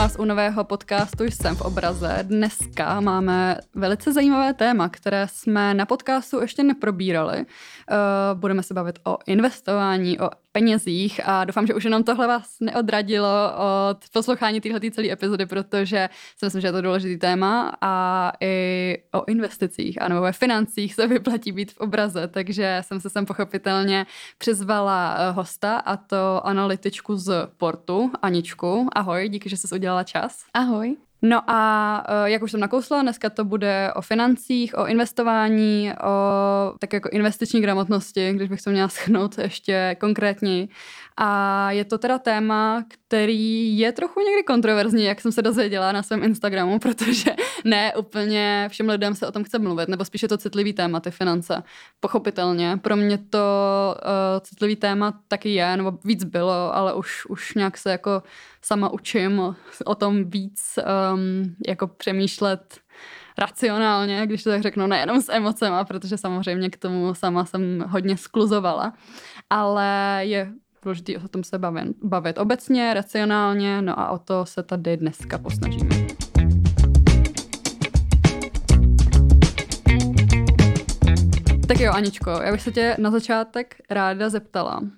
vás u nového podcastu Jsem v obraze. Dneska máme velice zajímavé téma, které jsme na podcastu ještě neprobírali. Uh, budeme se bavit o investování, o penězích a doufám, že už jenom tohle vás neodradilo od poslouchání téhle celé epizody, protože si myslím, že je to důležitý téma a i o investicích a nebo ve financích se vyplatí být v obraze, takže jsem se sem pochopitelně přizvala eh, hosta a to analytičku z Portu, Aničku. Ahoj, díky, že jsi udělala čas. Ahoj. No a eh, jak už jsem nakousla, dneska to bude o financích, o investování, o tak jako investiční gramotnosti, když bych to měla schnout ještě konkrétně. A je to teda téma, který je trochu někdy kontroverzní, jak jsem se dozvěděla na svém Instagramu, protože ne úplně všem lidem se o tom chce mluvit, nebo spíše to citlivý téma, ty finance. Pochopitelně. Pro mě to uh, citlivý téma taky je, nebo víc bylo, ale už, už nějak se jako sama učím o tom víc um, jako přemýšlet racionálně, když to tak řeknu, nejenom s emocema, protože samozřejmě k tomu sama jsem hodně skluzovala, ale je důležité o tom se bavit, bavit obecně, racionálně, no a o to se tady dneska posnažíme. Tak jo, Aničko, já bych se tě na začátek ráda zeptala, uh,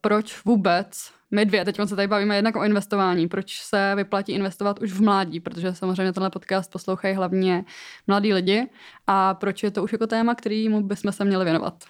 proč vůbec my dvě, teď se tady bavíme jednak o investování, proč se vyplatí investovat už v mládí, protože samozřejmě tenhle podcast poslouchají hlavně mladí lidi a proč je to už jako téma, kterýmu bychom se měli věnovat.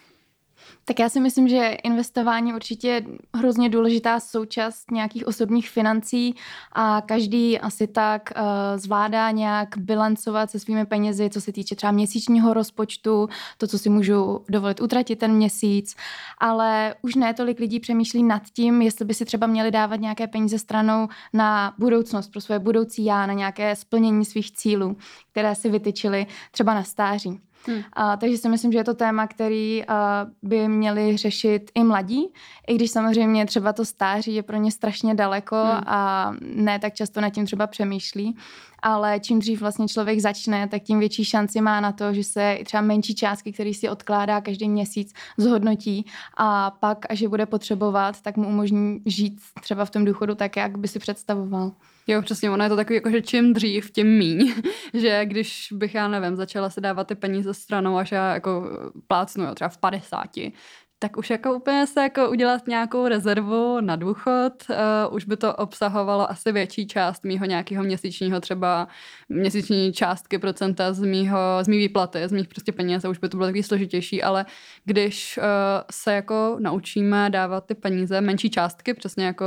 Tak já si myslím, že investování určitě je hrozně důležitá součást nějakých osobních financí a každý asi tak uh, zvládá nějak bilancovat se svými penězi, co se týče třeba měsíčního rozpočtu, to, co si můžu dovolit utratit ten měsíc, ale už ne tolik lidí přemýšlí nad tím, jestli by si třeba měli dávat nějaké peníze stranou na budoucnost, pro svoje budoucí já, na nějaké splnění svých cílů, které si vytyčili třeba na stáří. Hmm. A, takže si myslím, že je to téma, který a, by měli řešit i mladí, i když samozřejmě třeba to stáří je pro ně strašně daleko hmm. a ne tak často nad tím třeba přemýšlí ale čím dřív vlastně člověk začne, tak tím větší šanci má na to, že se třeba menší částky, které si odkládá každý měsíc, zhodnotí a pak, až je bude potřebovat, tak mu umožní žít třeba v tom důchodu tak, jak by si představoval. Jo, přesně, ono je to takový, jako, že čím dřív, tím míň. že když bych, já nevím, začala si dávat ty peníze stranou, až já jako plácnu, jo, třeba v 50, tak už jako úplně se jako udělat nějakou rezervu na důchod, uh, už by to obsahovalo asi větší část mýho nějakého měsíčního třeba měsíční částky procenta z mýho, z mý výplaty, z mých prostě peněz a už by to bylo takový složitější, ale když uh, se jako naučíme dávat ty peníze, menší částky, přesně jako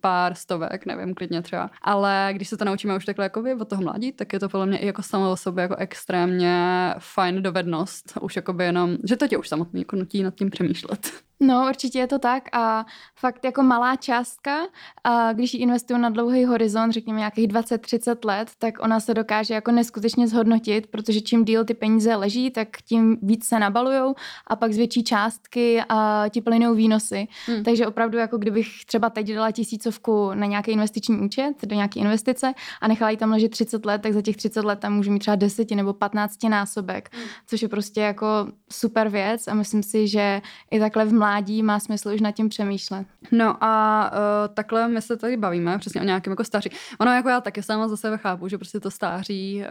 pár stovek, nevím, klidně třeba, ale když se to naučíme už takhle jako od toho mladí, tak je to podle mě i jako samo o sobě jako extrémně fajn dovednost, už jako by jenom, že to tě už samotný jako nutí nad tím přemýšlet přemýšlet. No, určitě je to tak a fakt jako malá částka, a když ji investuju na dlouhý horizont, řekněme nějakých 20-30 let, tak ona se dokáže jako neskutečně zhodnotit, protože čím díl ty peníze leží, tak tím víc se nabalujou a pak z větší částky a ti plynou výnosy. Hmm. Takže opravdu jako kdybych třeba teď dala tisícovku na nějaký investiční účet, do nějaké investice a nechala ji tam ležet 30 let, tak za těch 30 let tam můžu mít třeba 10 nebo 15 násobek, hmm. což je prostě jako super věc a myslím si, že i takhle v mládí má smysl už nad tím přemýšlet. No a uh, takhle my se tady bavíme přesně o nějakém jako stáří. Ono jako já taky sama za sebe chápu, že prostě to stáří uh,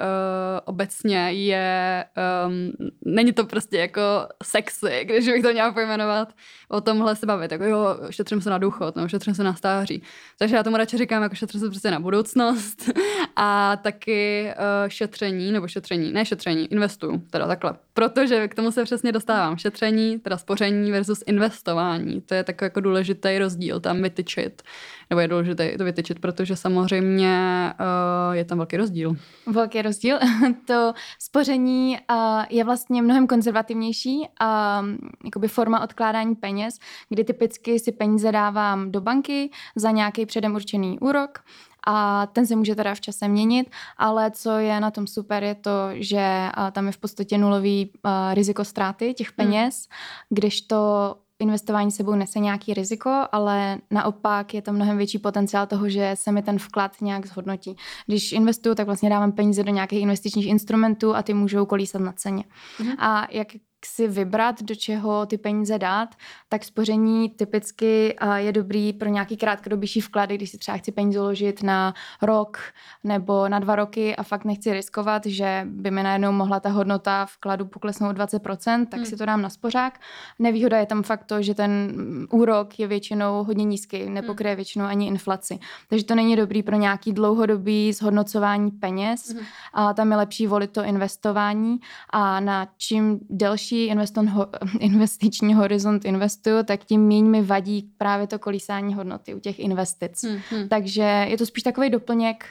obecně je, um, není to prostě jako sexy, když bych to měla pojmenovat, o tomhle se bavit, jako jo, šetřím se na důchod, no, šetřím se na stáří. Takže já tomu radši říkám, jako šetřím se prostě na budoucnost a taky uh, šetření, nebo šetření, ne šetření, investuju, teda takhle. Protože k tomu se přesně dostávám. Šetření, teda spoření versus investování. To je takový jako důležitý rozdíl tam vytyčit. Nebo je důležité to vytyčit, protože samozřejmě uh, je tam velký rozdíl. Velký rozdíl. to spoření uh, je vlastně mnohem konzervativnější a um, jakoby forma odkládání peněz, kdy typicky si peníze dávám do banky za nějaký předem určený úrok a ten se může teda v čase měnit, ale co je na tom super je to, že tam je v podstatě nulový riziko ztráty těch hmm. peněz, hmm. když to investování sebou nese nějaký riziko, ale naopak je to mnohem větší potenciál toho, že se mi ten vklad nějak zhodnotí. Když investuju, tak vlastně dávám peníze do nějakých investičních instrumentů a ty můžou kolísat na ceně. Mm-hmm. A jak si vybrat, do čeho ty peníze dát, tak spoření typicky je dobrý pro nějaký krátkodobější vklady, když si třeba chci peníze uložit na rok nebo na dva roky a fakt nechci riskovat, že by mi najednou mohla ta hodnota vkladu poklesnout 20%, tak hmm. si to dám na spořák. Nevýhoda je tam fakt to, že ten úrok je většinou hodně nízký, nepokryje hmm. většinou ani inflaci. Takže to není dobrý pro nějaký dlouhodobý zhodnocování peněz hmm. a tam je lepší volit to investování a na čím delší investiční horizont investuju, tak tím méně mi vadí právě to kolísání hodnoty u těch investic. Hmm. Takže je to spíš takový doplněk.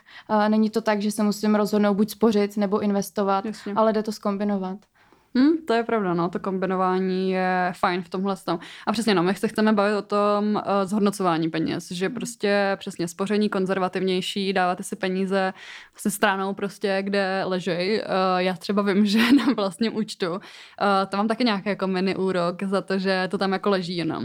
Není to tak, že se musím rozhodnout buď spořit nebo investovat, Jasně. ale jde to skombinovat. Hmm, to je pravda, no, to kombinování je fajn v tomhle stavu. A přesně, no, my se chceme bavit o tom uh, zhodnocování peněz, že prostě přesně spoření konzervativnější, dáváte si peníze se stranou prostě, kde ležej. Uh, já třeba vím, že na vlastním účtu uh, to mám taky nějaký jako mini úrok za to, že to tam jako leží jenom.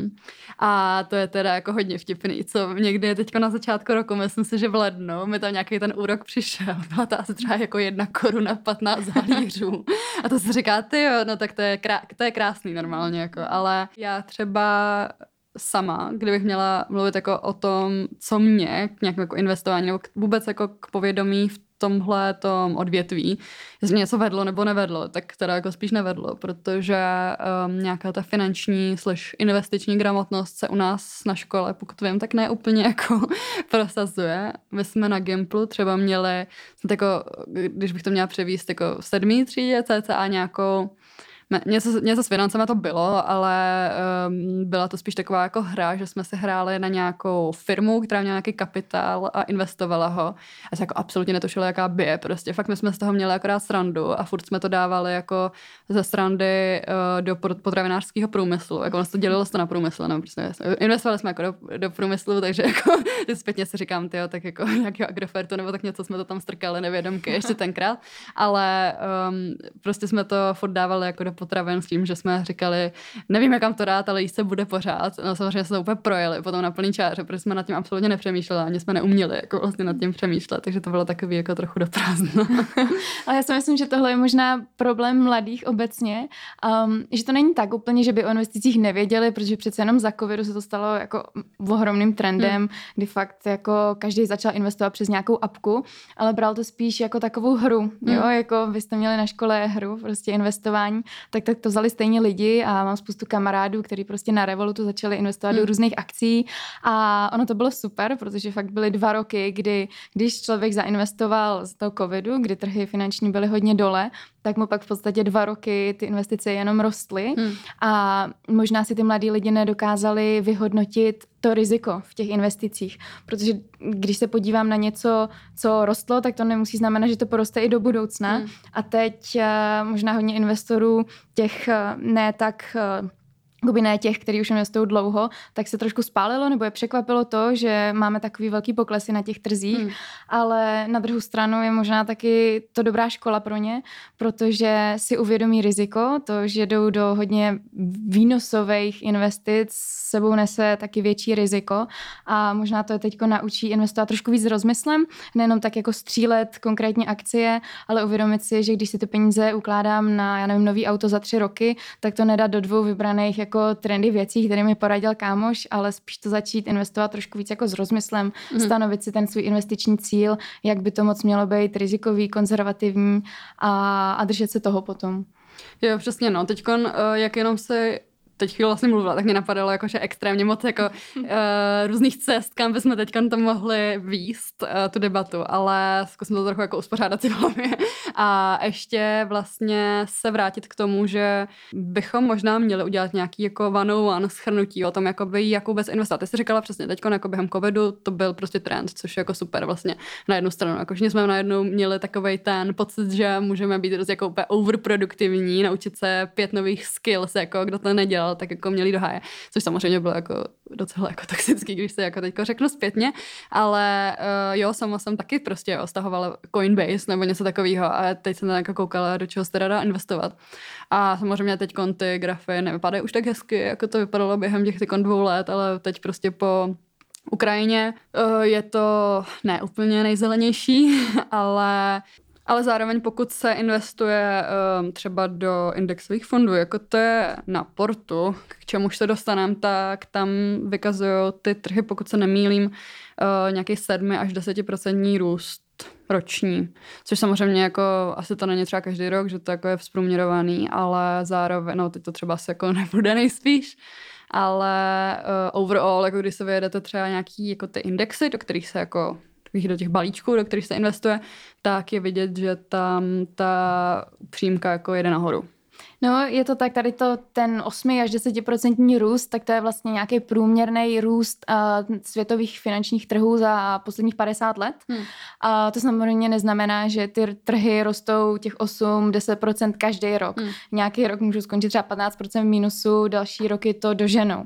A to je teda jako hodně vtipný, co někdy teďko na začátku roku, myslím si, že v lednu mi tam nějaký ten úrok přišel. Byla to asi třeba jako jedna koruna 15 halířů. A to si říká, ty jo, no tak to je, krá- to je krásný normálně, jako, ale já třeba sama, kdybych měla mluvit jako o tom, co mě k nějakému jako investování nebo vůbec jako k povědomí v tomhle tom odvětví, jestli něco vedlo nebo nevedlo, tak teda jako spíš nevedlo, protože um, nějaká ta finanční slash investiční gramotnost se u nás na škole, pokud vím, tak ne úplně jako prosazuje. My jsme na Gimplu třeba měli, jako, když bych to měla převíst jako v sedmý třídě cca nějakou Něco, něco s financemi to bylo, ale um, byla to spíš taková jako hra, že jsme se hráli na nějakou firmu, která měla nějaký kapitál a investovala ho. A se jako absolutně netušili, jaká by je. Prostě fakt my jsme z toho měli akorát srandu a furt jsme to dávali jako ze srandy uh, do potravinářského průmyslu. Jako nás to dělilo to na průmysl, no, prostě investovali jsme jako do, do průmyslu, takže jako zpětně si říkám, tyjo, tak jako nějakého agrofertu nebo tak něco jsme to tam strkali nevědomky ještě tenkrát. Ale um, prostě jsme to furt dávali jako do potravin s tím, že jsme říkali, nevíme kam to dát, ale jíst se bude pořád. No samozřejmě jsme to úplně projeli potom na plný čáře, protože jsme nad tím absolutně nepřemýšleli, ani jsme neuměli jako vlastně nad tím přemýšlet, takže to bylo takový jako trochu do prázdna. ale já si myslím, že tohle je možná problém mladých obecně, um, že to není tak úplně, že by o investicích nevěděli, protože přece jenom za covidu se to stalo jako ohromným trendem, hmm. kdy fakt jako každý začal investovat přes nějakou apku, ale bral to spíš jako takovou hru, hmm. jo, jako vy jste měli na škole hru, prostě investování, tak, tak to vzali stejně lidi a mám spoustu kamarádů, kteří prostě na Revolutu začali investovat hmm. do různých akcí a ono to bylo super, protože fakt byly dva roky, kdy když člověk zainvestoval z toho covidu, kdy trhy finanční byly hodně dole, tak mu pak v podstatě dva roky ty investice jenom rostly hmm. a možná si ty mladí lidi nedokázali vyhodnotit to riziko v těch investicích, protože když se podívám na něco, co rostlo, tak to nemusí znamenat, že to poroste i do budoucna hmm. a teď uh, možná hodně investorů těch uh, ne tak uh, Jakoby ne těch, kteří už investují dlouho, tak se trošku spálilo, nebo je překvapilo to, že máme takový velký poklesy na těch trzích, hmm. ale na druhou stranu je možná taky to dobrá škola pro ně, protože si uvědomí riziko, to, že jdou do hodně výnosových investic, sebou nese taky větší riziko a možná to je teď naučí investovat trošku víc s rozmyslem, nejenom tak jako střílet konkrétně akcie, ale uvědomit si, že když si ty peníze ukládám na, já nevím, nový auto za tři roky, tak to nedá do dvou vybraných jako trendy věcí, které mi poradil kámoš, ale spíš to začít investovat trošku víc jako s rozmyslem, mm. stanovit si ten svůj investiční cíl, jak by to moc mělo být rizikový, konzervativní a, a držet se toho potom. Jo, přesně, no. Teď, eh, jak jenom se teď chvíli vlastně mluvila, tak mě napadalo jako, že extrémně moc jako uh, různých cest, kam bychom teď to mohli výst uh, tu debatu, ale zkusím to trochu jako uspořádat si v hlavě a ještě vlastně se vrátit k tomu, že bychom možná měli udělat nějaký jako one one schrnutí o tom, jakoby, jak vůbec investovat. Ty jsi říkala přesně, teď jako během covidu to byl prostě trend, což je jako super vlastně na jednu stranu. Jako, že jsme najednou měli takový ten pocit, že můžeme být dost jako úplně overproduktivní, naučit se pět nových skills, jako kdo to nedělal dál, tak jako měli do háje. Což samozřejmě bylo jako docela jako toxický, když se jako teďko řeknu zpětně, ale uh, jo, sama jsem taky prostě ostahovala Coinbase nebo něco takového a teď jsem jako koukala, do čeho se teda investovat. A samozřejmě teď ty grafy nevypadají už tak hezky, jako to vypadalo během těch dvou let, ale teď prostě po Ukrajině uh, je to ne úplně nejzelenější, ale Ale zároveň pokud se investuje um, třeba do indexových fondů, jako to je na portu, k čemuž se dostaneme, tak tam vykazují ty trhy, pokud se nemýlím, uh, nějaký 7 až 10% růst roční, což samozřejmě jako asi to není třeba každý rok, že to jako je vzprůměrovaný, ale zároveň, no teď to třeba asi jako nebude nejspíš, ale uh, overall, jako když se vyjedete třeba nějaký jako ty indexy, do kterých se jako do těch balíčků, do kterých se investuje, tak je vidět, že tam ta přímka jako jede nahoru. No, je to tak, tady to ten 8 až 10% růst, tak to je vlastně nějaký průměrný růst uh, světových finančních trhů za posledních 50 let. Hmm. Uh, to samozřejmě neznamená, že ty trhy rostou těch 8-10% každý rok. Hmm. Nějaký rok můžu skončit třeba 15% v mínusu, další roky to doženou.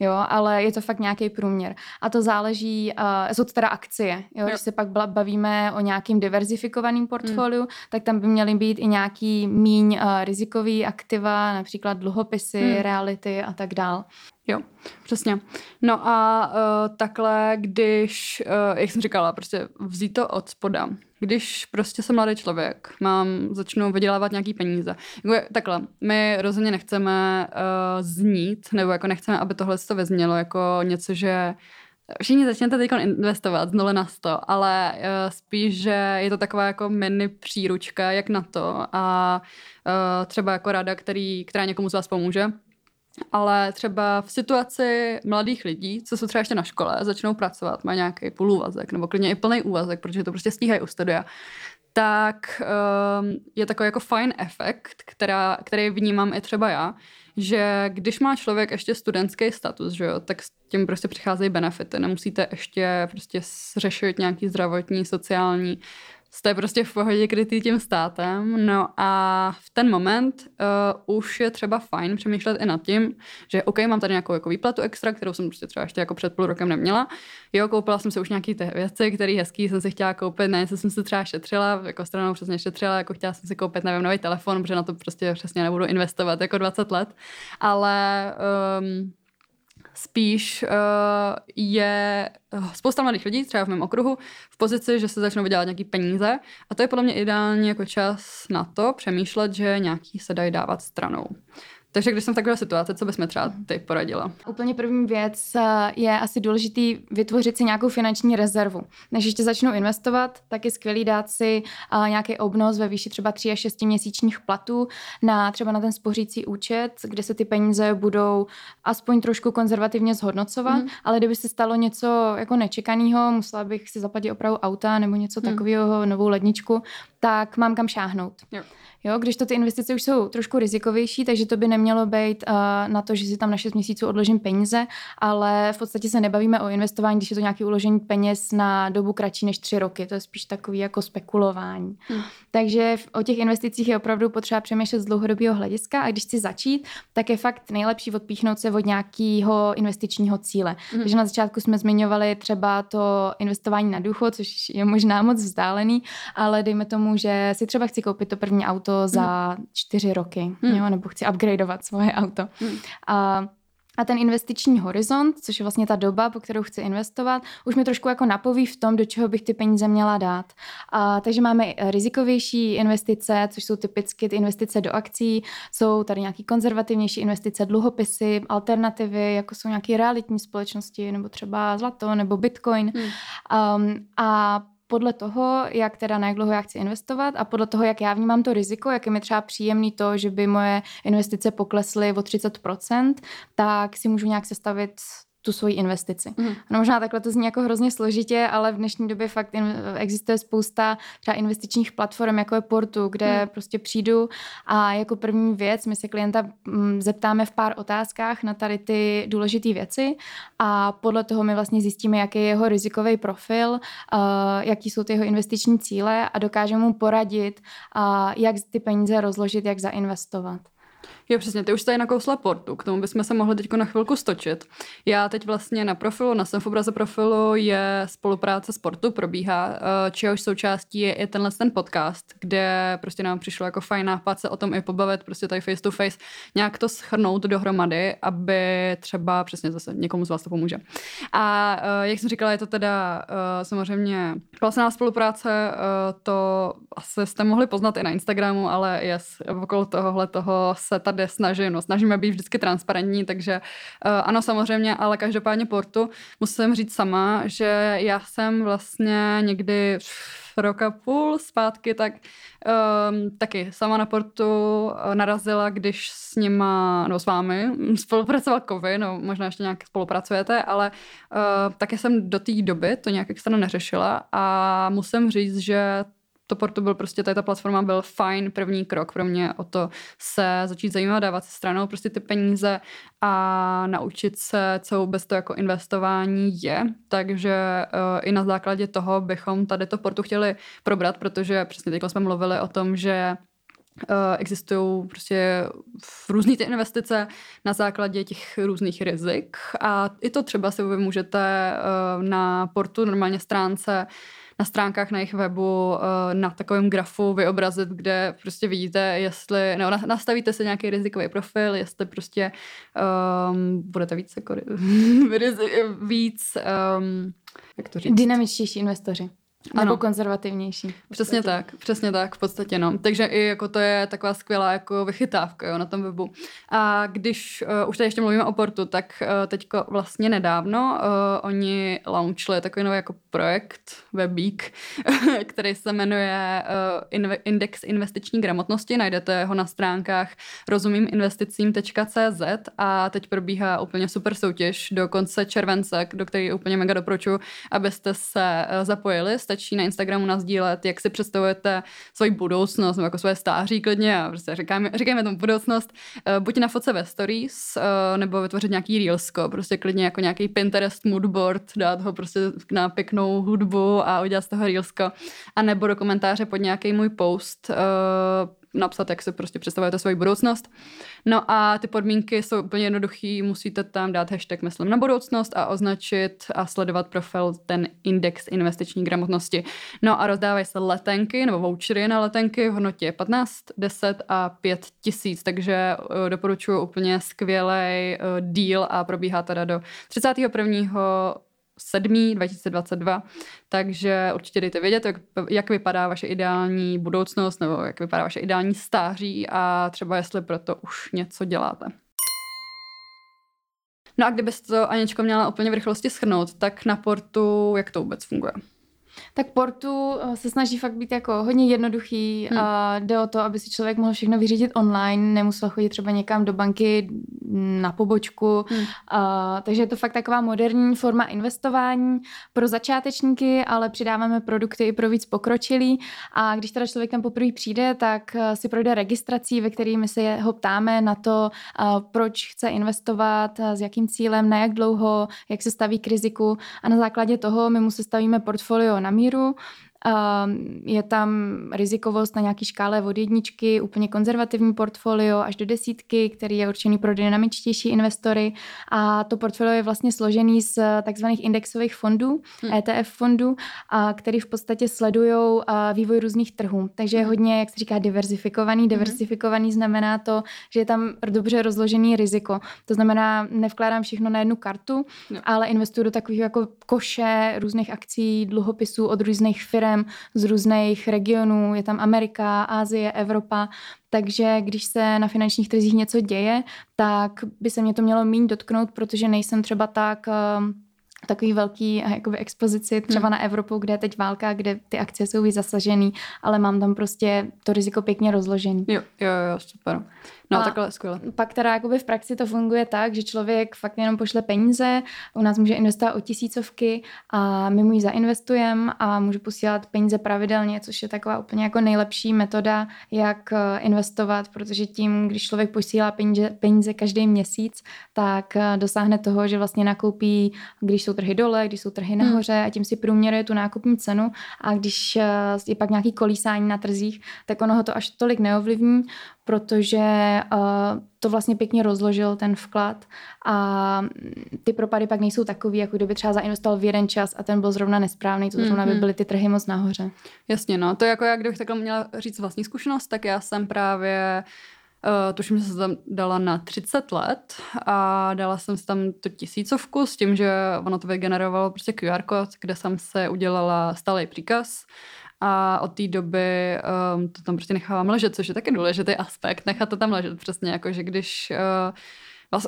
Jo, ale je to fakt nějaký průměr. A to záleží, uh, jsou to teda akcie. Jo? Když se pak bavíme o nějakým diverzifikovaným portfoliu, hmm. tak tam by měly být i nějaký míň uh, rizikový aktiva, například dluhopisy, hmm. reality a tak dál. Jo, přesně. No a uh, takhle, když, uh, jak jsem říkala, prostě vzít to od spoda. Když prostě jsem mladý člověk, mám, začnu vydělávat nějaký peníze. Jako, takhle, my rozhodně nechceme uh, znít, nebo jako nechceme, aby tohle to vezmělo jako něco, že Všichni začněte teď investovat z 0 na 100, ale uh, spíš, že je to taková jako mini příručka, jak na to a uh, třeba jako rada, který, která někomu z vás pomůže. Ale třeba v situaci mladých lidí, co jsou třeba ještě na škole, začnou pracovat, mají nějaký půlúvazek nebo klidně i plný úvazek, protože to prostě stíhají u studia, tak um, je takový jako fajn efekt, která, který vnímám i třeba já, že když má člověk ještě studentský status, že jo, tak s tím prostě přicházejí benefity. Nemusíte ještě prostě řešit nějaký zdravotní, sociální jste prostě v pohodě krytý tím státem. No a v ten moment uh, už je třeba fajn přemýšlet i nad tím, že OK, mám tady nějakou jako výplatu extra, kterou jsem prostě třeba ještě jako před půl rokem neměla. Jo, koupila jsem si už nějaké ty věci, které hezký jsem si chtěla koupit, ne, jsem si třeba šetřila, jako stranou přesně šetřila, jako chtěla jsem si koupit, nevím, nový telefon, protože na to prostě přesně nebudu investovat jako 20 let. Ale um, spíš uh, je eh, spousta mladých lidí, třeba v mém okruhu, v pozici, že se začnou vydělat nějaký peníze a to je podle mě ideální jako čas na to přemýšlet, že nějaký se dají dávat stranou. Takže když jsem v takové situaci, co bychom třeba ty poradila? Úplně první věc eh, je asi důležitý vytvořit si nějakou finanční rezervu. Než ještě začnu investovat, tak je skvělý dát si eh, nějaký obnos ve výši třeba 3 až 6 měsíčních platů na třeba na ten spořící účet, kde se ty peníze budou aspoň trošku konzervativně zhodnocovat, mm. ale kdyby se stalo něco jako nečekaného, musela bych si zaplatit opravu auta nebo něco mm. takového, novou ledničku, tak mám kam šáhnout. Jo. Jo, když to ty investice už jsou trošku rizikovější, takže to by nemělo být uh, na to, že si tam na 6 měsíců odložím peníze, ale v podstatě se nebavíme o investování, když je to nějaký uložení peněz na dobu kratší než 3 roky. To je spíš takový jako spekulování. Hmm. Takže o těch investicích je opravdu potřeba přemýšlet z dlouhodobého hlediska a když chci začít, tak je fakt nejlepší odpíchnout se od nějakého investičního cíle. Hmm. Takže na začátku jsme zmiňovali třeba to investování na důchod, což je možná moc vzdálený, ale dejme tomu, že si třeba chci koupit to první auto za čtyři roky, hmm. jo, nebo chci upgradeovat svoje auto. Hmm. A a ten investiční horizont, což je vlastně ta doba, po kterou chci investovat, už mi trošku jako napoví v tom, do čeho bych ty peníze měla dát. A, takže máme rizikovější investice, což jsou typicky ty investice do akcí, jsou tady nějaký konzervativnější investice, dluhopisy, alternativy, jako jsou nějaké realitní společnosti, nebo třeba zlato, nebo bitcoin. Hmm. Um, a podle toho, jak teda na jak dlouho já chci investovat a podle toho, jak já vnímám to riziko, jak je mi třeba příjemný to, že by moje investice poklesly o 30%, tak si můžu nějak sestavit tu svoji investici. Mm. No možná takhle to zní jako hrozně složitě, ale v dnešní době fakt in, existuje spousta třeba investičních platform, jako je Portu, kde mm. prostě přijdu a jako první věc my se klienta mm, zeptáme v pár otázkách na tady ty důležité věci a podle toho my vlastně zjistíme, jaký je jeho rizikový profil, uh, jaký jsou ty jeho investiční cíle a dokážeme mu poradit, uh, jak ty peníze rozložit, jak zainvestovat. Jo, přesně, ty už tady nakousla portu, k tomu bychom se mohli teď na chvilku stočit. Já teď vlastně na profilu, na obraze profilu je spolupráce sportu, probíhá, eh, čehož součástí je i tenhle ten podcast, kde prostě nám přišlo jako fajn nápad se o tom i pobavit, prostě tady face to face, nějak to schrnout dohromady, aby třeba přesně zase někomu z vás to pomůže. A eh, jak jsem říkala, je to teda eh, samozřejmě klasná spolupráce, to asi jste mohli poznat i na Instagramu, ale yes, okolo tohohle toho se tady snažím, no, snažíme být vždycky transparentní, takže uh, ano, samozřejmě, ale každopádně portu musím říct sama, že já jsem vlastně někdy rok a půl zpátky, tak um, taky sama na portu eh, narazila, když s nima, no s vámi, spolupracoval Kovy, no možná ještě nějak spolupracujete, ale uh, taky jsem do té doby to nějak extra neřešila a musím říct, že to Porto byl prostě, ta platforma byl fajn první krok pro mě o to se začít zajímat, dávat se stranou prostě ty peníze a naučit se, co vůbec to jako investování je. Takže uh, i na základě toho bychom tady to Portu chtěli probrat, protože přesně teď jsme mluvili o tom, že existují prostě různé ty investice na základě těch různých rizik a i to třeba si vy můžete uh, na portu normálně stránce na stránkách na jejich webu eh, na takovém grafu vyobrazit, kde prostě vidíte, jestli, nebo nastavíte si nějaký rizikový profil, jestli prostě um, budete víc, jako, víc um, jak to říct? Dynamičtější investoři. Ano. Nebo konzervativnější. Přesně tak, přesně tak, v podstatě no. Takže i jako to je taková skvělá jako vychytávka jo, na tom webu. A když uh, už tady ještě mluvíme o portu, tak uh, teďko vlastně nedávno uh, oni launchli takový nový jako projekt, webík, který se jmenuje uh, Inve- Index investiční gramotnosti. Najdete ho na stránkách rozumíminvesticím.cz a teď probíhá úplně super soutěž do konce července, do které úplně mega doporučuji, abyste se uh, zapojili. Stačí na Instagramu nazdílet, jak si představujete svoji budoucnost nebo jako svoje stáří klidně a prostě říkáme, říkáme tomu budoucnost. Uh, buď na foce ve stories, uh, nebo vytvořit nějaký reelsko, prostě klidně jako nějaký Pinterest moodboard, dát ho prostě na pěknou hudbu a udělat z toho reelsko. A nebo do komentáře pod nějaký můj post uh, napsat, jak se prostě představujete svoji budoucnost. No a ty podmínky jsou úplně jednoduchý, musíte tam dát hashtag myslím na budoucnost a označit a sledovat profil ten index investiční gramotnosti. No a rozdávají se letenky nebo vouchery na letenky v hodnotě 15, 10 a 5 tisíc, takže uh, doporučuji úplně skvělý uh, deal a probíhá teda do 31. 7. 2022, takže určitě dejte vědět, jak, jak vypadá vaše ideální budoucnost nebo jak vypadá vaše ideální stáří a třeba jestli proto už něco děláte. No a kdybyste to Aničko měla úplně v rychlosti schrnout, tak na portu jak to vůbec funguje? Tak portu eh, se snaží fakt být jako hodně jednoduchý hmm. a jde o to, aby si člověk mohl všechno vyřídit online, nemusel chodit třeba někam do banky na pobočku. Hmm. A, takže je to fakt taková moderní forma investování pro začátečníky, ale přidáváme produkty i pro víc pokročilý. A když teda člověk tam poprvé přijde, tak eh, si projde registrací, ve kterými se ho ptáme na to, eh, proč chce investovat, s jakým cílem, na jak dlouho, jak se staví k riziku. A na základě toho my mu sestavíme portfolio na míru je tam rizikovost na nějaký škále od jedničky, úplně konzervativní portfolio až do desítky, který je určený pro dynamičtější investory. A to portfolio je vlastně složený z takzvaných indexových fondů, hmm. ETF fondů, a který v podstatě sledují vývoj různých trhů. Takže je hmm. hodně, jak se říká, diverzifikovaný. Hmm. Diversifikovaný znamená to, že je tam dobře rozložený riziko. To znamená, nevkládám všechno na jednu kartu, no. ale investuju do takových jako koše různých akcí, dluhopisů od různých firm firm z různých regionů, je tam Amerika, Asie, Evropa, takže když se na finančních trzích něco děje, tak by se mě to mělo méně dotknout, protože nejsem třeba tak ehm, takový velký jakoby expozici třeba hmm. na Evropu, kde je teď válka, kde ty akcie jsou víc zasažený, ale mám tam prostě to riziko pěkně rozložený. Jo, jo, jo, super. No, a takhle skvěle. Pak teda jakoby v praxi to funguje tak, že člověk fakt jenom pošle peníze, u nás může investovat o tisícovky a my mu ji zainvestujeme a může posílat peníze pravidelně, což je taková úplně jako nejlepší metoda, jak eh, investovat, protože tím, když člověk posílá peníze, peníze každý měsíc, tak eh, dosáhne toho, že vlastně nakoupí, když jsou trhy dole, když jsou trhy nahoře a tím si průměruje tu nákupní cenu. A když eh, je pak nějaký kolísání na trzích, tak ono ho to až tolik neovlivní, protože uh, to vlastně pěkně rozložil ten vklad a ty propady pak nejsou takový, jako kdyby třeba zainvestoval v jeden čas a ten byl zrovna nesprávný, to zrovna mm-hmm. by mhm. byly ty trhy moc nahoře. Jasně, no, to je jako jak kdybych takhle měla říct vlastní zkušenost, tak já jsem právě Uh, tuším, že jsem tam dala na 30 let a dala jsem si tam tu tisícovku s tím, že ono to vygenerovalo prostě QR kód, kde jsem se udělala stálý příkaz a od té doby um, to tam prostě nechávám ležet, což je taky důležitý aspekt, nechat to tam ležet přesně, jako že když uh,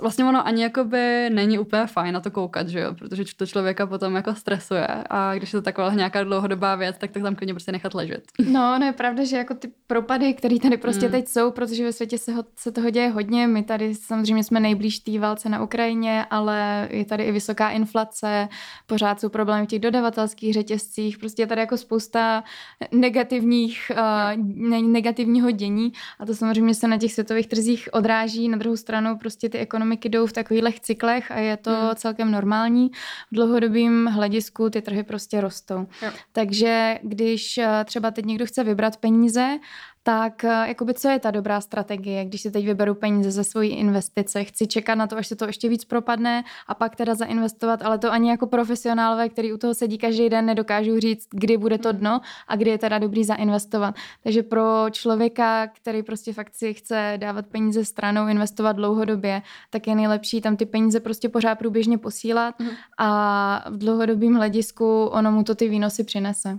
Vlastně ono ani jakoby není úplně fajn na to koukat, že jo, protože to člověka potom jako stresuje a když je to taková nějaká dlouhodobá věc, tak to tam klidně prostě nechat ležet. No, no je pravda, že jako ty propady, které tady prostě mm. teď jsou, protože ve světě se, ho, se toho děje hodně, my tady samozřejmě jsme nejblíž té válce na Ukrajině, ale je tady i vysoká inflace, pořád jsou problémy v těch dodavatelských řetězcích, prostě je tady jako spousta negativních, uh, negativního dění a to samozřejmě se na těch světových trzích odráží. Na druhou stranu prostě ty ekonomiky jdou v takových cyklech a je to hmm. celkem normální. V dlouhodobém hledisku ty trhy prostě rostou. Jo. Takže když eh, třeba teď někdo chce vybrat peníze tak eh, jakoby co je ta dobrá strategie, když si teď vyberu peníze ze svojí investice, chci čekat na to, až se to ještě víc propadne a pak teda zainvestovat, ale to ani jako profesionálové, který u toho sedí každý den, nedokážu říct, kdy bude to dno a kdy je teda dobrý zainvestovat. Takže pro člověka, který prostě fakt si chce dávat peníze stranou, investovat dlouhodobě, tak je nejlepší tam ty peníze prostě pořád průběžně posílat mm. a v dlouhodobém hledisku ono mu to ty výnosy přinese.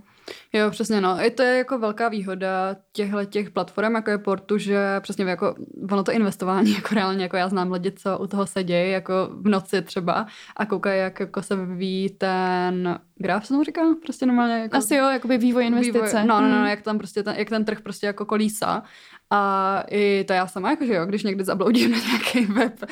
Jo, přesně, no. I to je jako velká výhoda těchto těch platform, jako je Portu, že přesně jako ono to investování, jako reálně, jako já znám lidi, co u toho sedějí, jako v noci třeba a koukají, jak jako se vyvíjí ten graf, se tomu říká? Prostě normálně jako... Asi jo, jakoby vývoj investice. Vývoj, no, no, no, hmm. jak tam prostě ten, jak ten trh prostě jako kolísa a i to já sama, jakože jo, když někdy zabloudím na nějaký web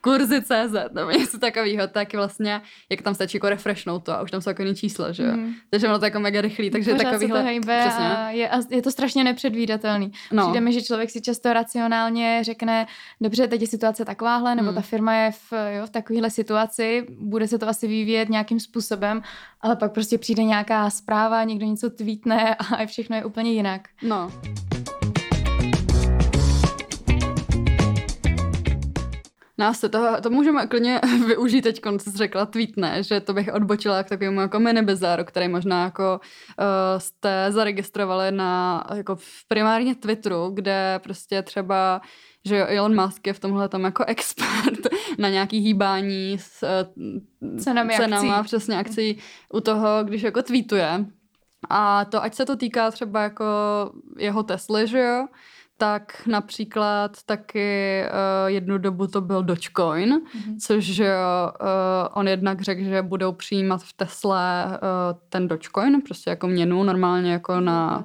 kurzy CZ nebo něco takového, tak vlastně, jak tam stačí jako refreshnout to a už tam jsou jako čísla, že jo. Mm. Takže ono to jako mega rychlý, takže Pořád takovýhle... Se to hejbe a je, a je to strašně nepředvídatelný. No. Přijde mi, že člověk si často racionálně řekne, dobře, teď je situace takováhle, nebo mm. ta firma je v, jo, v takovéhle situaci, bude se to asi vyvíjet nějakým způsobem, ale pak prostě přijde nějaká zpráva, někdo něco tweetne a všechno je úplně jinak. No. Nás se to, to můžeme klidně využít teď, co jsi řekla, tweetne, že to bych odbočila k takovému jako mini bizáru, který možná jako uh, jste zaregistrovali na jako v primárně Twitteru, kde prostě třeba že Elon Musk je v tomhle tam jako expert na nějaký hýbání s uh, cenami, cenama, akcí. přesně akcí u toho, když jako tweetuje. A to, ať se to týká třeba jako jeho Tesly, že jo, tak například taky uh, jednu dobu to byl Dogecoin, mm-hmm. což uh, on jednak řekl, že budou přijímat v Tesle uh, ten Dogecoin, prostě jako měnu, normálně jako na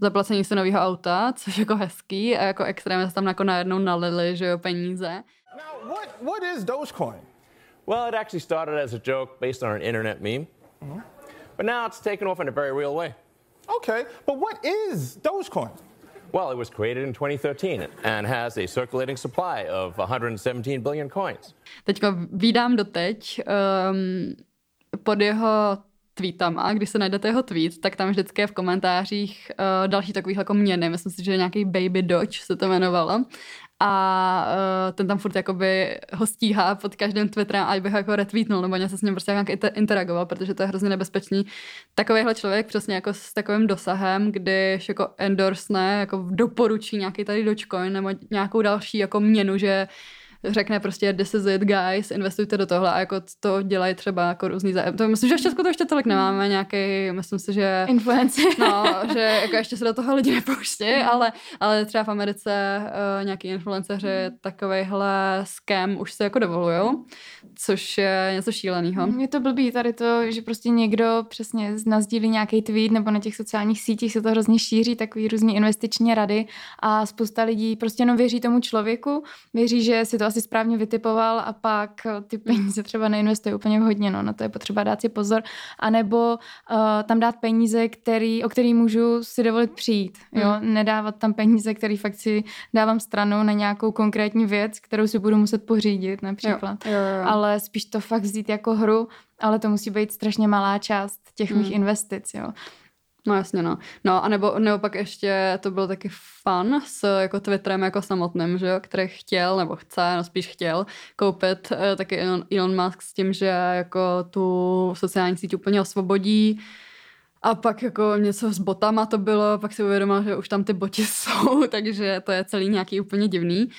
zaplacení se nového auta, což jako hezký a jako extrémně se tam jako najednou nalili, že jo, peníze. Now, what, what is Dogecoin? Well, it actually started as a joke based on an internet meme. Mm-hmm. But now it's taken off in a very real way. Okay, but what is Dogecoin? Well, it was created in 2013 and has a circulating supply of 117 billion coins. Teďka vídám doteď um, pod jeho tweetama, když se najdete jeho tweet, tak tam vždycky je v komentářích uh, další takových jako měny. Myslím si, že nějaký Baby Dodge se to jmenovalo a uh, ten tam furt jakoby ho stíhá pod každým Twitterem, ať bych ho jako retweetnul nebo něco s ním prostě nějak interagoval, protože to je hrozně nebezpečný. Takovýhle člověk přesně jako s takovým dosahem, když jako endorsne, jako doporučí nějaký tady Dogecoin nebo nějakou další jako měnu, že řekne prostě this is it guys, investujte do tohle a jako to dělají třeba jako různý zájem. To myslím, že v Česku to ještě tolik nemáme, nějaký, myslím si, že... Influenci. No, že jako ještě se do toho lidi nepouští, mm. ale, ale třeba v Americe uh, nějaký influenceři takovejhle scam už se jako dovolujou, což je něco šíleného. Je to blbý tady to, že prostě někdo přesně nazdílí nějaký tweet nebo na těch sociálních sítích se to hrozně šíří, takový různý investiční rady a spousta lidí prostě jenom věří tomu člověku, věří, že si to asi správně vytipoval a pak ty peníze třeba neinvestuje úplně vhodně, no, na to je potřeba dát si pozor, anebo uh, tam dát peníze, který, o který můžu si dovolit přijít, jo, hmm. nedávat tam peníze, který fakt si dávám stranou na nějakou konkrétní věc, kterou si budu muset pořídit například, jo, jo, jo. ale spíš to fakt vzít jako hru, ale to musí být strašně malá část těch mých hmm. investic, jo. No jasně, no. No a nebo, nebo pak ještě to byl taky fun s jako Twitterem jako samotným, že jo, který chtěl, nebo chce, no spíš chtěl koupit uh, taky Elon, Elon Musk s tím, že jako tu sociální síť úplně osvobodí a pak jako něco s botama to bylo, pak si uvědomil, že už tam ty boti jsou, takže to je celý nějaký úplně divný. Uh,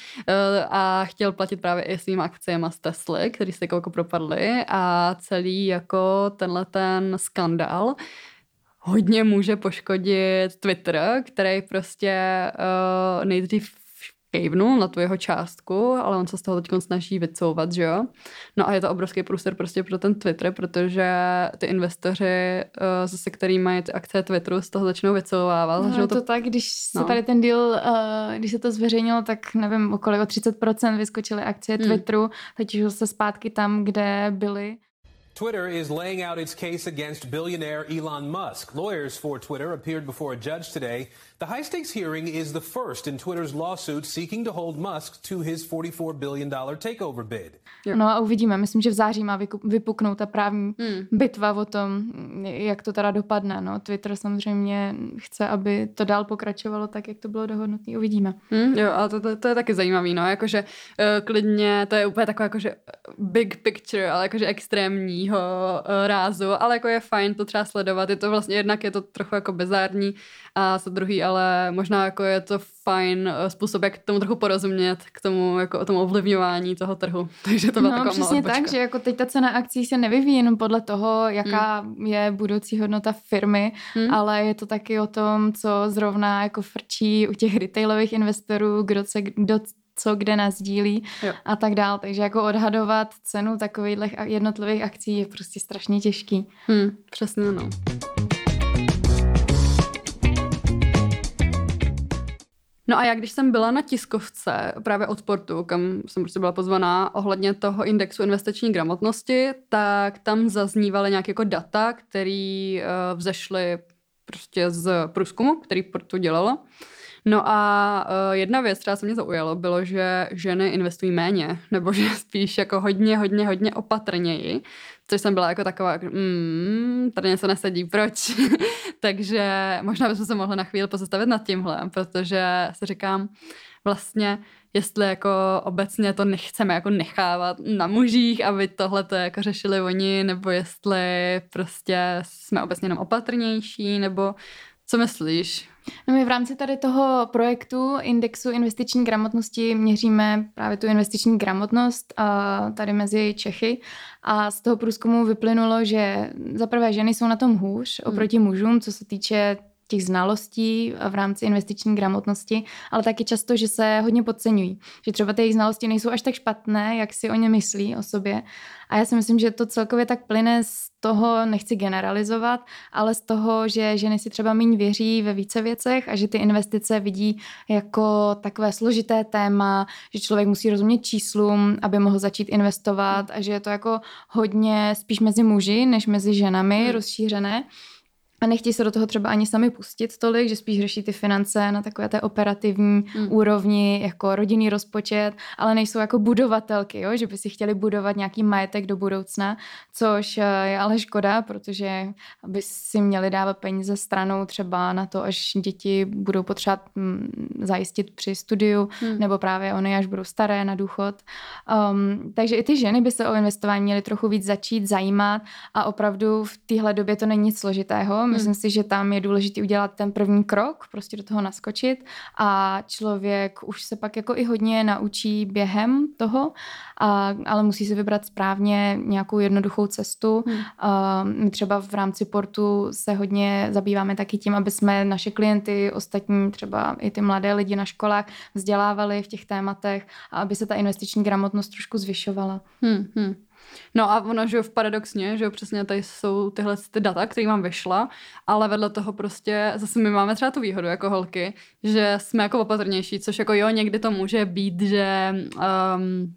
a chtěl platit právě i svým akciemi z Tesly, který se jako propadly a celý jako tenhle ten skandál hodně může poškodit Twitter, který prostě uh, nejdřív kejvnul na tu jeho částku, ale on se z toho teď snaží vycouvat, že jo? No a je to obrovský průser prostě pro ten Twitter, protože ty investoři, uh, se kterými mají ty akce Twitteru, z toho začnou vycouvávat. No, to, to tak, když no. se tady ten deal, uh, když se to zveřejnilo, tak nevím, okolo 30% vyskočily akcie hmm. Twitteru, teď už se zpátky tam, kde byly. Twitter is laying out its case against billionaire Elon Musk. Lawyers for Twitter appeared before a judge today The high stakes hearing is the first in Twitter's lawsuit seeking to hold Musk to his $44 billion takeover bid. No a uvidíme. Myslím, že v září má vypuknout ta právní hmm. bitva o tom, jak to teda dopadne. No, Twitter samozřejmě chce, aby to dál pokračovalo tak, jak to bylo dohodnuté. Uvidíme. Hmm, jo, ale to, to, to, je taky zajímavý, no, jakože uh, klidně, to je úplně takové jakože big picture, ale jakože extrémního uh, rázu, ale jako je fajn to třeba sledovat. Je to vlastně, jednak je to trochu jako bezární a za druhý, ale možná jako je to fajn eh, způsob, jak tomu trochu porozumět, k tomu, jako o tom ovlivňování toho trhu. Takže to byla no, taková přesně tak, že jako teď ta cena akcí se nevyvíjí jenom podle toho, jaká hmm. je budoucí hodnota firmy, hmm. ale je to taky o tom, co zrovna jako frčí u těch retailových investorů, kdo se, kdo co kde nás dílí jo. a tak dál. Takže jako odhadovat cenu takových jednotlivých akcí je prostě strašně těžký. Hmm, přesně no. No a já, když jsem byla na tiskovce právě od Portu, kam jsem prostě byla pozvaná ohledně toho indexu investiční gramotnosti, tak tam zaznívaly nějaké jako data, které uh, vzešly prostě z průzkumu, který Portu dělalo. No a uh, jedna věc, která se mě zaujalo, bylo, že ženy investují méně, nebo že spíš jako hodně, hodně, hodně opatrněji, což jsem byla jako taková, mm, tady něco nesedí, proč? Takže možná bychom se mohli na chvíli pozastavit nad tímhle, protože si říkám, vlastně jestli jako obecně to nechceme jako nechávat na mužích, aby tohle to jako řešili oni, nebo jestli prostě jsme obecně jenom opatrnější, nebo co myslíš? No my v rámci tady toho projektu indexu investiční gramotnosti měříme právě tu investiční gramotnost a tady mezi Čechy a z toho průzkumu vyplynulo, že za prvé ženy jsou na tom hůř hmm. oproti mužům, co se týče těch znalostí v rámci investiční gramotnosti, ale taky často, že se hodně podceňují. Že třeba ty jejich znalosti nejsou až tak špatné, jak si o ně myslí o sobě. A já si myslím, že to celkově tak plyne z toho, nechci generalizovat, ale z toho, že ženy si třeba méně věří ve více věcech a že ty investice vidí jako takové složité téma, že člověk musí rozumět číslům, aby mohl začít investovat a že je to jako hodně spíš mezi muži než mezi ženami hmm. rozšířené a nechtějí se do toho třeba ani sami pustit tolik, že spíš řeší ty finance na takové té operativní hmm. úrovni, jako rodinný rozpočet, ale nejsou jako budovatelky, jo? že by si chtěli budovat nějaký majetek do budoucna, což eh, je ale škoda, protože by si měli dávat peníze stranou třeba na to, až děti budou potřebovat hm, zajistit při studiu, hmm. nebo právě oni až budou staré na důchod. Um, takže i ty ženy by se o investování měly trochu víc začít zajímat a opravdu v téhle době to není nic složitého Hmm. Myslím si, že tam je důležité udělat ten první krok, prostě do toho naskočit a člověk už se pak jako i hodně naučí během toho, a, ale musí si vybrat správně nějakou jednoduchou cestu. Hmm. A my třeba v rámci portu se hodně zabýváme taky tím, aby jsme naše klienty, ostatní třeba i ty mladé lidi na školách vzdělávali v těch tématech a aby se ta investiční gramotnost trošku zvyšovala. Hmm, hmm. No a ono, že jo, v paradoxně, že jo, přesně tady jsou tyhle ty data, které mám vyšla, ale vedle toho prostě zase my máme třeba tu výhodu jako holky, že jsme jako opatrnější, což jako jo, někdy to může být, že um,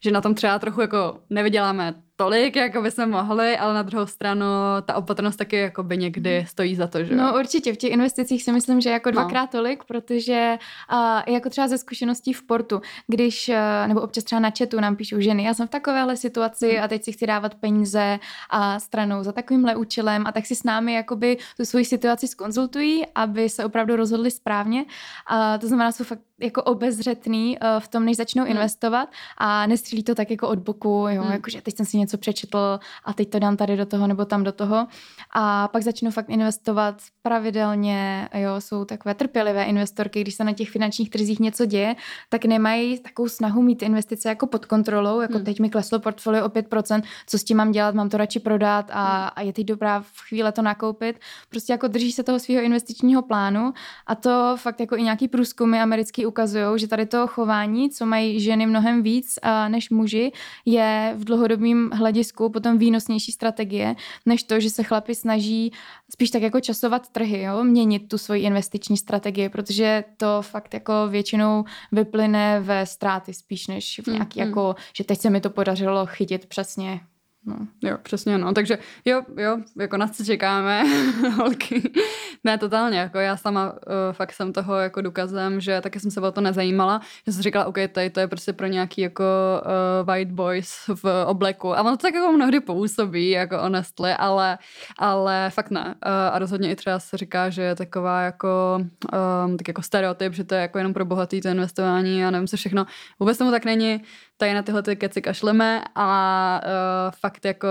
že na tom třeba trochu jako nevyděláme tolik, jako by jsme mohli, ale na druhou stranu ta opatrnost taky jako by někdy mhm. stojí za to, že No určitě, v těch investicích si myslím, že jako no. dvakrát no. tolik, protože uh, jako třeba ze zkušeností v portu, když, uh, nebo občas třeba na chatu nám píšou ženy, já jsem v takovéhle situaci hmm. a teď si chci dávat peníze a stranou za takovýmhle účelem a tak si s námi jakoby tu svoji situaci skonzultují, aby se opravdu rozhodli správně. A to znamená, jsou fakt jako obezřetný uh, v tom, než začnou hmm. investovat a nestřílí to tak jako od boku, jo, hmm. jakože teď jsem si něco přečetl a teď to dám tady do toho nebo tam do toho. A pak začnu fakt investovat pravidelně, jo, jsou takové trpělivé investorky, když se na těch finančních trzích něco děje, tak nemají takovou snahu mít investice jako pod kontrolou, jako hmm. teď mi kleslo portfolio o 5%, co s tím mám dělat, mám to radši prodat a, hmm. a je teď dobrá v chvíli to nakoupit. Prostě jako drží se toho svého investičního plánu a to fakt jako i nějaký průzkumy americký ukazují, že tady to chování, co mají ženy mnohem víc a, než muži, je v dlouhodobém hledisku potom výnosnější strategie, než to, že se chlapi snaží spíš tak jako časovat trhy, jo? měnit tu svoji investiční strategii, protože to fakt jako většinou vyplyne ve ztráty spíš než v nějaký hmm. jako, že teď se mi to podařilo chytit přesně No, jo, přesně, no. Takže jo, jo, jako na co čekáme, holky. ne, totálně, jako já sama uh, fakt jsem toho jako důkazem, že taky jsem se o to nezajímala, že jsem říkala, OK, tady to je prostě pro nějaký jako uh, white boys v obleku. A ono to tak jako mnohdy působí, jako honestly, ale, ale fakt ne. Uh, a rozhodně i třeba se říká, že je taková jako, um, tak jako stereotyp, že to je jako jenom pro bohatý to investování a nevím co všechno. Vůbec tomu tak není tady na tyhle ty keci kašleme a uh, fakt jako,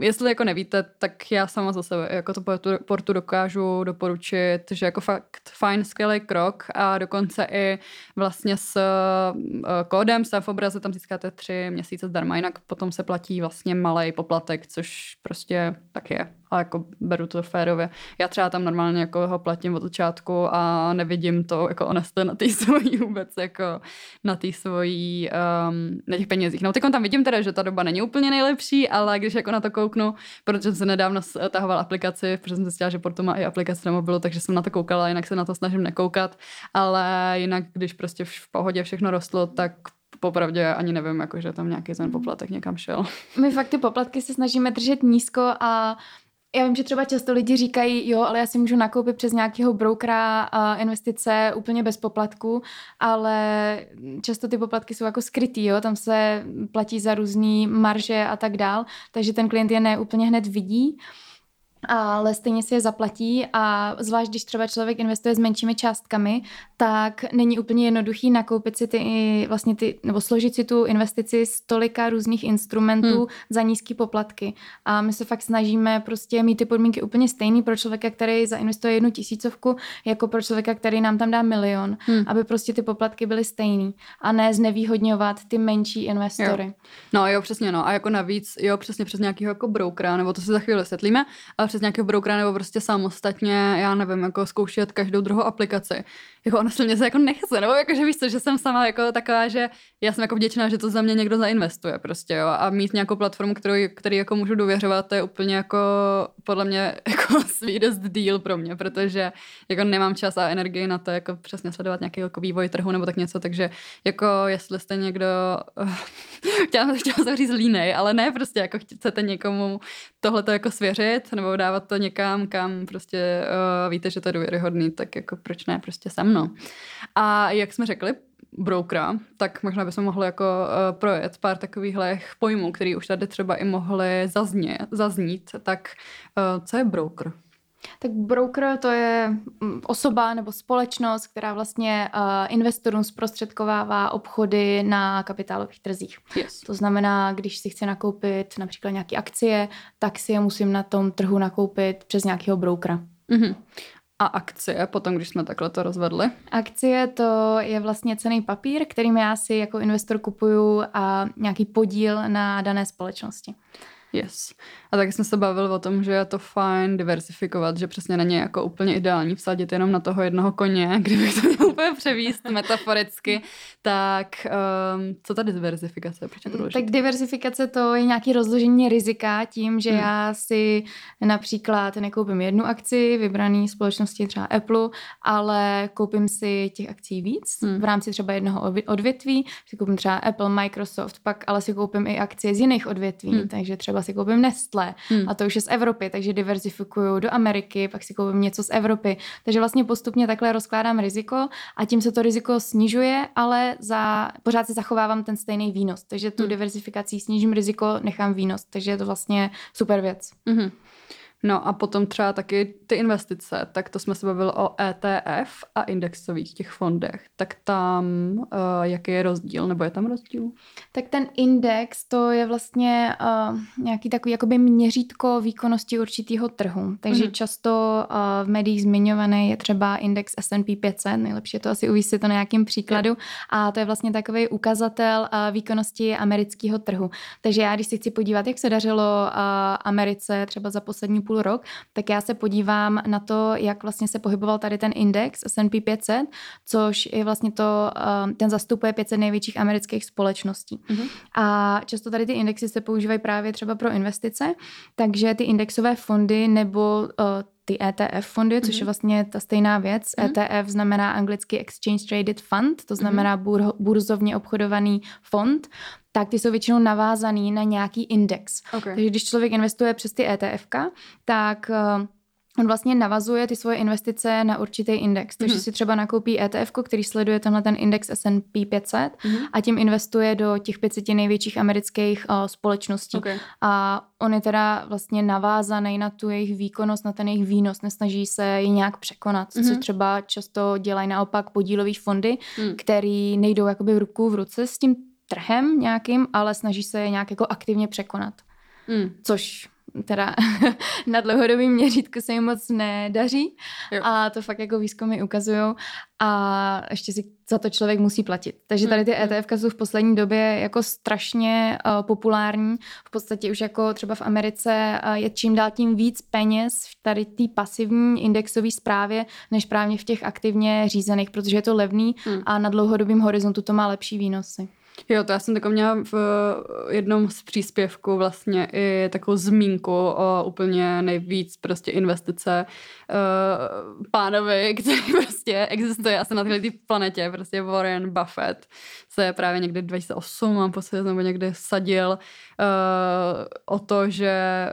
jestli jako nevíte, tak já sama za sebe jako to portu, portu dokážu doporučit, že jako fakt fajn, skvělý krok a dokonce i vlastně s uh, kódem se v obraze tam získáte tři měsíce zdarma, jinak potom se platí vlastně malý poplatek, což prostě tak je a jako beru to férově. Já třeba tam normálně jako ho platím od začátku a nevidím to jako honestly na té svojí vůbec, jako na té svojí, um, na těch penězích. No teď tam vidím teda, že ta doba není úplně nejlepší, ale když jako na to kouknu, protože jsem se nedávno tahoval aplikaci, protože jsem zjistila, že Porto má i aplikaci na mobilu, takže jsem na to koukala, jinak se na to snažím nekoukat, ale jinak, když prostě v pohodě všechno rostlo, tak popravdě ani nevím, jako, že tam nějaký ten poplatek někam šel. My fakt ty poplatky se snažíme držet nízko a já vím, že třeba často lidi říkají, jo, ale já si můžu nakoupit přes nějakého brokera investice úplně bez poplatku, ale často ty poplatky jsou jako skrytý, jo, tam se platí za různý marže a tak dál, takže ten klient je ne úplně hned vidí ale stejně si je zaplatí a zvlášť, když třeba člověk investuje s menšími částkami, tak není úplně jednoduchý nakoupit si ty, vlastně ty, nebo složit si tu investici z tolika různých instrumentů hmm. za nízké poplatky. A my se fakt snažíme prostě mít ty podmínky úplně stejný pro člověka, který zainvestuje jednu tisícovku, jako pro člověka, který nám tam dá milion, hmm. aby prostě ty poplatky byly stejný a ne znevýhodňovat ty menší investory. Jo. No jo, přesně no. A jako navíc, jo, přesně přes nějakého jako brokera, nebo to se za chvíli vysvětlíme, ale přes nějakého brokera nebo prostě samostatně, já nevím, jako zkoušet každou druhou aplikaci. Jako se mě se jako nechce, nebo jako, že víš co, že jsem sama jako taková, že já jsem jako vděčná, že to za mě někdo zainvestuje prostě, jo, a mít nějakou platformu, kterou, který jako můžu důvěřovat, to je úplně jako podle mě jako sweetest deal pro mě, protože jako nemám čas a energii na to jako přesně sledovat nějaký jako vývoj trhu nebo tak něco, takže jako jestli jste někdo, chtěla, chtěla jsem říct línej, ale ne prostě jako chcete někomu tohle to jako svěřit nebo dávat to někam, kam prostě uh, víte, že to je důvěryhodný, tak jako proč ne prostě se mnou. A jak jsme řekli, brokera, tak možná bychom mohli jako uh, projet pár takových pojmů, který už tady třeba i mohly zaznít. zaznít. Tak uh, co je broker? Tak broker to je mm, osoba nebo společnost, která vlastně uh, investorům zprostředkovává obchody na kapitálových trzích. Yes. To znamená, když si chci nakoupit například nějaké akcie, tak si je musím na tom trhu nakoupit přes nějakého brokera. Mm-hmm. A akcie, potom, když jsme takhle to rozvedli? Akcie to je vlastně cený papír, kterým já si jako investor kupuju a nějaký podíl na dané společnosti. Yes. A tak jsme se bavili o tom, že je to fajn diversifikovat, že přesně není jako úplně ideální vsadit jenom na toho jednoho koně, kdybych to měl úplně převíst metaforicky. Tak um, co ta diversifikace? Proč je to Tak diversifikace to je nějaký rozložení rizika tím, že hmm. já si například nekoupím jednu akci vybraný společnosti třeba Apple, ale koupím si těch akcí víc hmm. v rámci třeba jednoho odvětví, si koupím třeba Apple, Microsoft, pak ale si koupím i akcie z jiných odvětví, hmm. takže třeba si koupím Nestlé hmm. a to už je z Evropy, takže diversifikuju do Ameriky, pak si koupím něco z Evropy. Takže vlastně postupně takhle rozkládám riziko a tím se to riziko snižuje, ale za, pořád si zachovávám ten stejný výnos. Takže tu hmm. diversifikací snížím riziko, nechám výnos. Takže je to vlastně super věc. Hmm. No a potom třeba taky ty investice, tak to jsme se bavili o ETF a indexových těch fondech. Tak tam uh, jaký je rozdíl, nebo je tam rozdíl? Tak ten index, to je vlastně uh, nějaký takový jakoby měřítko výkonnosti určitého trhu. Takže mm. často uh, v médiích zmiňovaný je třeba index S&P 500, nejlepší je to asi uvíct si to na nějakým příkladu. Je. A to je vlastně takový ukazatel uh, výkonnosti amerického trhu. Takže já, když si chci podívat, jak se dařilo uh, Americe třeba za poslední půl půl rok, tak já se podívám na to, jak vlastně se pohyboval tady ten index S&P 500, což je vlastně to, um, ten zastupuje 500 největších amerických společností. Mm-hmm. A často tady ty indexy se používají právě třeba pro investice, takže ty indexové fondy nebo uh, ty ETF fondy, což mm-hmm. je vlastně ta stejná věc. Mm-hmm. ETF znamená anglicky Exchange Traded Fund, to znamená mm-hmm. burzovně obchodovaný fond tak ty jsou většinou navázaný na nějaký index. Okay. Takže když člověk investuje přes ty ETF, tak uh, on vlastně navazuje ty svoje investice na určitý index. Takže mm-hmm. si třeba nakoupí ETF, který sleduje tenhle ten index S&P 500 mm-hmm. a tím investuje do těch 500 největších amerických uh, společností. Okay. A on je teda vlastně navázaný na tu jejich výkonnost, na ten jejich výnos, nesnaží se ji nějak překonat, mm-hmm. co třeba často dělají naopak podílové fondy, mm. který nejdou jakoby v ruku v ruce s tím trhem nějakým, ale snaží se je nějak jako aktivně překonat. Mm. Což teda na dlouhodobém měřítku se jim moc nedaří jo. a to fakt jako výzkumy ukazují a ještě si za to člověk musí platit. Takže tady ty hmm, hmm. ETF jsou v poslední době jako strašně uh, populární. V podstatě už jako třeba v Americe uh, je čím dál tím víc peněz v tady té pasivní indexové zprávě, než právě v těch aktivně řízených, protože je to levný hmm. a na dlouhodobém horizontu to má lepší výnosy. Jo, to já jsem takovou měla v jednom z příspěvků vlastně i takovou zmínku o úplně nejvíc prostě investice uh, pánovi, který prostě existuje asi na této planetě, prostě Warren Buffett se právě někdy 2008, mám pocit, nebo někdy sadil uh, o to, že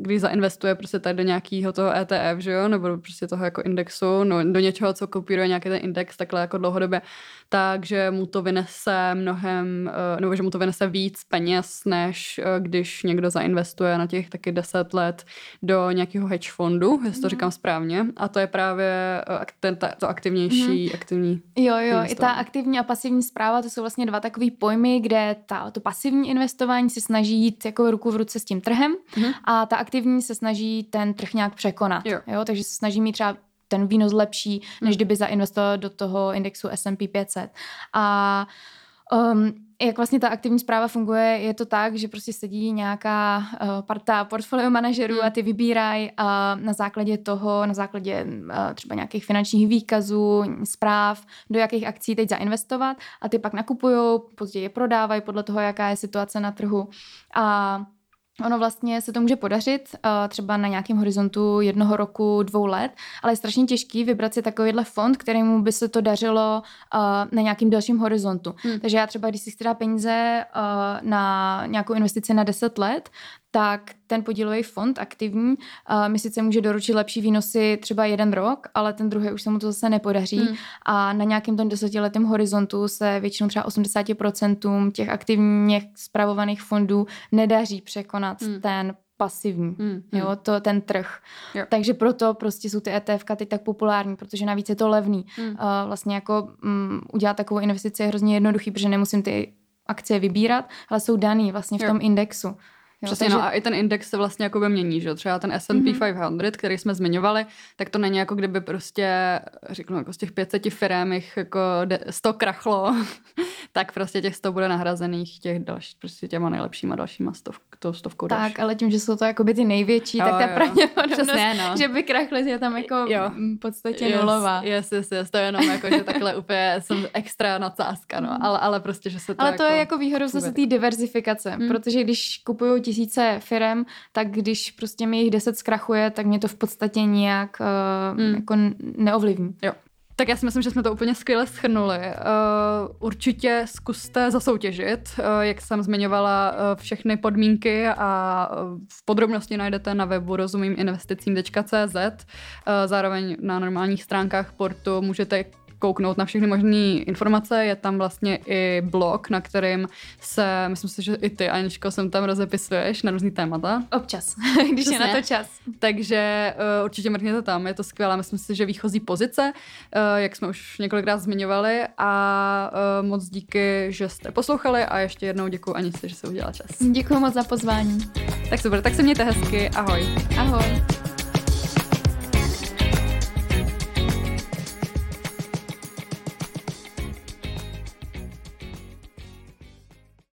když zainvestuje prostě tady do nějakého toho ETF, že jo, nebo prostě toho jako indexu, no, do něčeho, co kopíruje nějaký ten index takhle jako dlouhodobě, takže mu to vynese mnohem, eh, nebo že mu to vynese víc peněz, než eh, když někdo zainvestuje na těch taky 10 let do nějakého hedge fondu, jestli to mm. říkám správně, a to je právě eh, ten, ta, to aktivnější, mm. aktivní. Jo, jo, i ta aktivní a pasivní zpráva, to jsou vlastně dva takové pojmy, kde ta, to pasivní investování se snaží jít jako ruku v ruce s tím trhem mm. a ta aktivní se snaží ten trh nějak překonat. Jo. Jo? Takže se snaží mít třeba ten výnos lepší, než hmm. kdyby zainvestoval do toho indexu S&P 500. A um, jak vlastně ta aktivní zpráva funguje, je to tak, že prostě sedí nějaká uh, parta portfolio manažerů hmm. a ty vybírají uh, na základě toho, na základě uh, třeba nějakých finančních výkazů, zpráv, do jakých akcí teď zainvestovat a ty pak nakupují, později je prodávají podle toho, jaká je situace na trhu. A Ono vlastně se to může podařit uh, třeba na nějakém horizontu jednoho roku, dvou let, ale je strašně těžký vybrat si takovýhle fond, kterému by se to dařilo uh, na nějakým dalším horizontu. Hmm. Takže já třeba, když si chci dát peníze uh, na nějakou investici na 10 let, tak ten podílový fond aktivní uh, mi sice může doručit lepší výnosy třeba jeden rok, ale ten druhý už se mu to zase nepodaří hmm. a na nějakém tom desetiletém horizontu se většinou třeba 80% těch aktivně spravovaných fondů nedaří překonat hmm. ten pasivní, hmm. jo, to ten trh. Jo. Takže proto prostě jsou ty ETF teď tak populární, protože navíc je to levný. Hmm. Uh, vlastně jako um, udělat takovou investici je hrozně jednoduchý, protože nemusím ty akcie vybírat, ale jsou daný vlastně v tom jo. Přesně, takže... no a i ten index se vlastně jako by mění, že třeba ten S&P mm-hmm. 500, který jsme zmiňovali, tak to není jako kdyby prostě, řeknu, jako z těch 500 firm jich jako 100 krachlo, tak prostě těch 100 bude nahrazených těch další, prostě těma nejlepšíma dalšíma stov, tou stovkou Tak, další. ale tím, že jsou to jako by ty největší, jo, tak ta pravděpodobnost, no. že by krachly, je tam jako jo. v podstatě yes, nulová. Yes, yes, yes, to je jenom jako, že takhle úplně jsem extra nadsázka, no, ale, ale prostě, že se to Ale to jako je jako výhodou zase té diverzifikace, hmm. protože když kupuju tisíce firem, tak když prostě mi jich deset zkrachuje, tak mě to v podstatě nijak uh, hmm. jako neovlivní. Jo. Tak já si myslím, že jsme to úplně skvěle schrnuli. Uh, určitě zkuste zasoutěžit, uh, jak jsem zmiňovala, všechny podmínky a v podrobnosti najdete na webu rozumíminvesticím.cz. Zároveň na normálních stránkách portu můžete kouknout na všechny možné informace. Je tam vlastně i blog, na kterým se, myslím si, že i ty, Aničko, jsem tam rozepisuješ na různý témata. Občas, když Přesně. je na to čas. Takže uh, určitě mrkněte tam, je to skvělé. Myslím si, že výchozí pozice, uh, jak jsme už několikrát zmiňovali a uh, moc díky, že jste poslouchali a ještě jednou děkuji Aničce, že se udělala čas. Děkuji moc za pozvání. Tak super, tak se mějte hezky, ahoj. Ahoj.